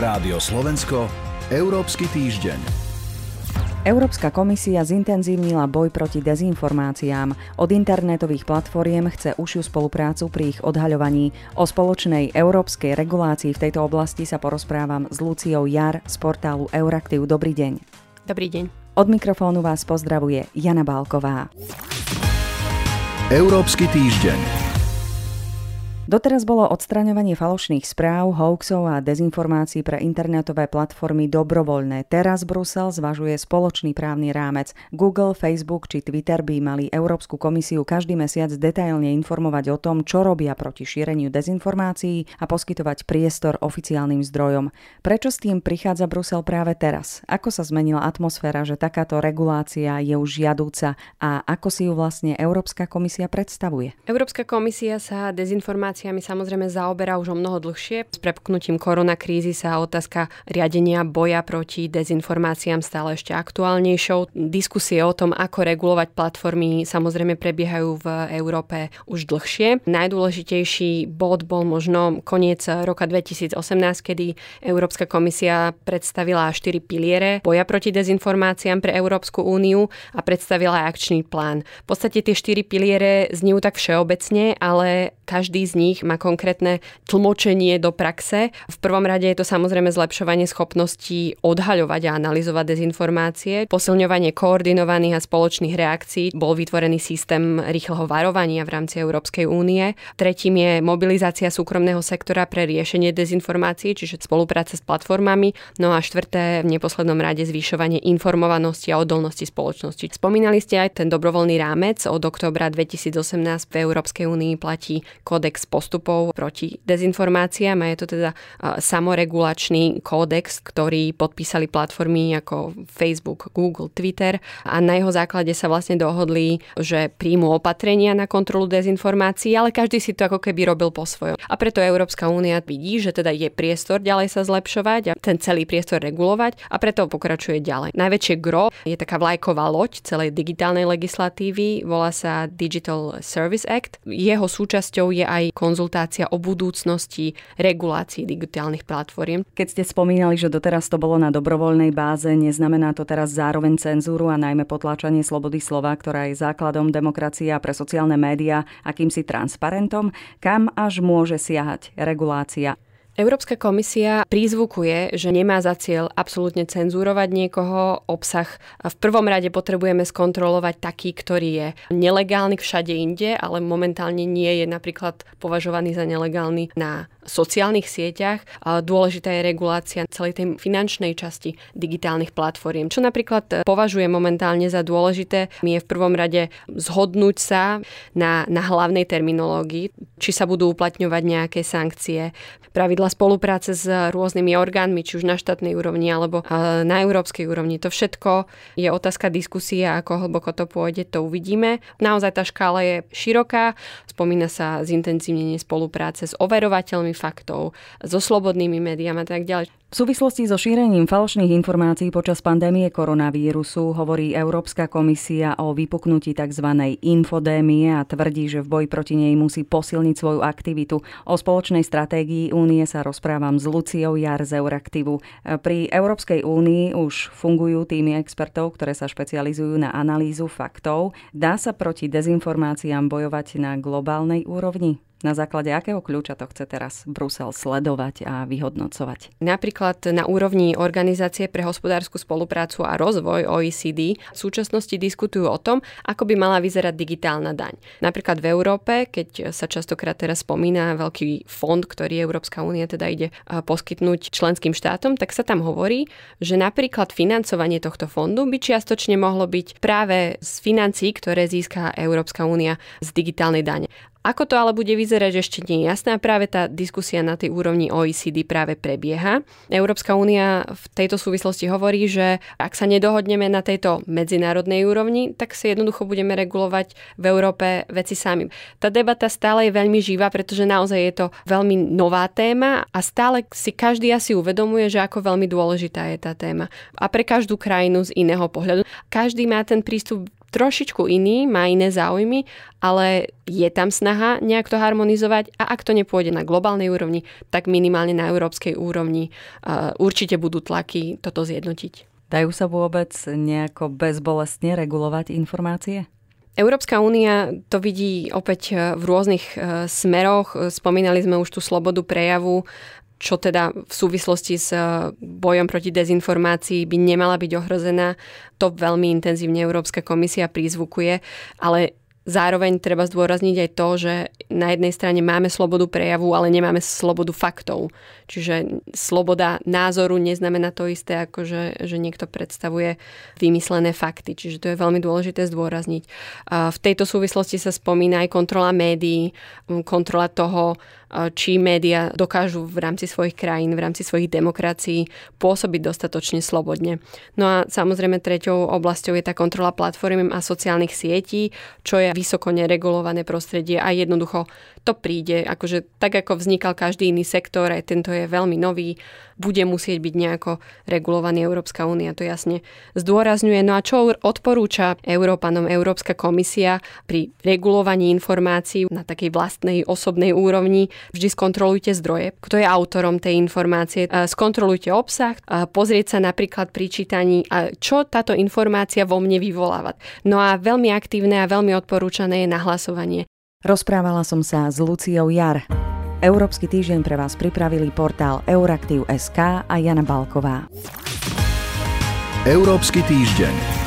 Rádio Slovensko, Európsky týždeň. Európska komisia zintenzívnila boj proti dezinformáciám. Od internetových platformiem chce užšiu spoluprácu pri ich odhaľovaní. O spoločnej európskej regulácii v tejto oblasti sa porozprávam s Luciou Jar z portálu Euraktiv. Dobrý deň. Dobrý deň. Od mikrofónu vás pozdravuje Jana Bálková. Európsky týždeň. Doteraz bolo odstraňovanie falošných správ, hoaxov a dezinformácií pre internetové platformy dobrovoľné. Teraz Brusel zvažuje spoločný právny rámec. Google, Facebook či Twitter by mali Európsku komisiu každý mesiac detailne informovať o tom, čo robia proti šíreniu dezinformácií a poskytovať priestor oficiálnym zdrojom. Prečo s tým prichádza Brusel práve teraz? Ako sa zmenila atmosféra, že takáto regulácia je už žiadúca a ako si ju vlastne Európska komisia predstavuje? Európska komisia sa dezinformácií dezinformáciami samozrejme zaoberá už o mnoho dlhšie. S prepknutím koronakrízy sa otázka riadenia boja proti dezinformáciám stále ešte aktuálnejšou. Diskusie o tom, ako regulovať platformy samozrejme prebiehajú v Európe už dlhšie. Najdôležitejší bod bol možno koniec roka 2018, kedy Európska komisia predstavila štyri piliere boja proti dezinformáciám pre Európsku úniu a predstavila akčný plán. V podstate tie štyri piliere znijú tak všeobecne, ale každý z nich má konkrétne tlmočenie do praxe. V prvom rade je to samozrejme zlepšovanie schopností odhaľovať a analyzovať dezinformácie, posilňovanie koordinovaných a spoločných reakcií, bol vytvorený systém rýchleho varovania v rámci Európskej únie. Tretím je mobilizácia súkromného sektora pre riešenie dezinformácií, čiže spolupráca s platformami. No a štvrté v neposlednom rade zvyšovanie informovanosti a odolnosti spoločnosti. Spomínali ste aj ten dobrovoľný rámec. Od oktobra 2018 v Európskej únii platí kódex postupov proti dezinformáciám a je to teda samoregulačný kódex, ktorý podpísali platformy ako Facebook, Google, Twitter a na jeho základe sa vlastne dohodli, že príjmu opatrenia na kontrolu dezinformácií, ale každý si to ako keby robil po svojom. A preto Európska únia vidí, že teda je priestor ďalej sa zlepšovať a ten celý priestor regulovať a preto pokračuje ďalej. Najväčšie gro je taká vlajková loď celej digitálnej legislatívy, volá sa Digital Service Act. Jeho súčasťou je aj konzultácia o budúcnosti regulácií digitálnych platform. Keď ste spomínali, že doteraz to bolo na dobrovoľnej báze, neznamená to teraz zároveň cenzúru a najmä potláčanie slobody slova, ktorá je základom demokracie a pre sociálne médiá akýmsi transparentom, kam až môže siahať regulácia. Európska komisia prízvukuje, že nemá za cieľ absolútne cenzúrovať niekoho obsah. V prvom rade potrebujeme skontrolovať taký, ktorý je nelegálny všade inde, ale momentálne nie je napríklad považovaný za nelegálny na sociálnych sieťach. Dôležitá je regulácia celej tej finančnej časti digitálnych platform. Čo napríklad považuje momentálne za dôležité, je v prvom rade zhodnúť sa na, na hlavnej terminológii, či sa budú uplatňovať nejaké sankcie, pravidla spolupráce s rôznymi orgánmi, či už na štátnej úrovni alebo na európskej úrovni. To všetko je otázka diskusie, ako hlboko to pôjde, to uvidíme. Naozaj tá škála je široká, spomína sa zintenzívnenie spolupráce s overovateľmi overených faktov, so slobodnými médiami a tak ďalej. V súvislosti so šírením falošných informácií počas pandémie koronavírusu hovorí Európska komisia o vypuknutí tzv. infodémie a tvrdí, že v boji proti nej musí posilniť svoju aktivitu. O spoločnej stratégii únie sa rozprávam s Luciou Jar z Euraktivu. Pri Európskej únii už fungujú týmy expertov, ktoré sa špecializujú na analýzu faktov. Dá sa proti dezinformáciám bojovať na globálnej úrovni? Na základe akého kľúča to chce teraz Brusel sledovať a vyhodnocovať? Napríklad na úrovni Organizácie pre hospodárskú spoluprácu a rozvoj OECD v súčasnosti diskutujú o tom, ako by mala vyzerať digitálna daň. Napríklad v Európe, keď sa častokrát teraz spomína veľký fond, ktorý Európska únia teda ide poskytnúť členským štátom, tak sa tam hovorí, že napríklad financovanie tohto fondu by čiastočne mohlo byť práve z financií, ktoré získa Európska únia z digitálnej dane. Ako to ale bude vyzerať, ešte nie je jasné práve tá diskusia na tej úrovni OECD práve prebieha. Európska únia v tejto súvislosti hovorí, že ak sa nedohodneme na tejto medzinárodnej úrovni, tak si jednoducho budeme regulovať v Európe veci sami. Tá debata stále je veľmi živá, pretože naozaj je to veľmi nová téma a stále si každý asi uvedomuje, že ako veľmi dôležitá je tá téma. A pre každú krajinu z iného pohľadu. Každý má ten prístup trošičku iný, má iné záujmy, ale je tam snaha nejak to harmonizovať a ak to nepôjde na globálnej úrovni, tak minimálne na európskej úrovni uh, určite budú tlaky toto zjednotiť. Dajú sa vôbec nejako bezbolestne regulovať informácie? Európska únia to vidí opäť v rôznych smeroch. Spomínali sme už tú slobodu prejavu čo teda v súvislosti s eh, bojom proti dezinformácii by nemala byť ohrozená. To veľmi intenzívne Európska komisia prízvukuje, ale Zároveň treba zdôrazniť aj to, že na jednej strane máme slobodu prejavu, ale nemáme slobodu faktov. Čiže sloboda názoru neznamená to isté, ako že, že niekto predstavuje vymyslené fakty. Čiže to je veľmi dôležité zdôrazniť. V tejto súvislosti sa spomína aj kontrola médií, kontrola toho, či médiá dokážu v rámci svojich krajín, v rámci svojich demokracií pôsobiť dostatočne slobodne. No a samozrejme treťou oblasťou je tá kontrola platform a sociálnych sietí, čo je vysoko neregulované prostredie a jednoducho to príde. Akože tak ako vznikal každý iný sektor, aj tento je veľmi nový, bude musieť byť nejako regulovaný Európska únia, to jasne zdôrazňuje. No a čo odporúča Európanom Európska komisia pri regulovaní informácií na takej vlastnej osobnej úrovni? Vždy skontrolujte zdroje, kto je autorom tej informácie, skontrolujte obsah, pozrieť sa napríklad pri čítaní, čo táto informácia vo mne vyvoláva. No a veľmi aktívne a veľmi odporúčané je nahlasovanie. Rozprávala som sa s Luciou Jar. Európsky týždeň pre vás pripravili portál Euraktiv.sk a Jana Balková. Európsky týždeň.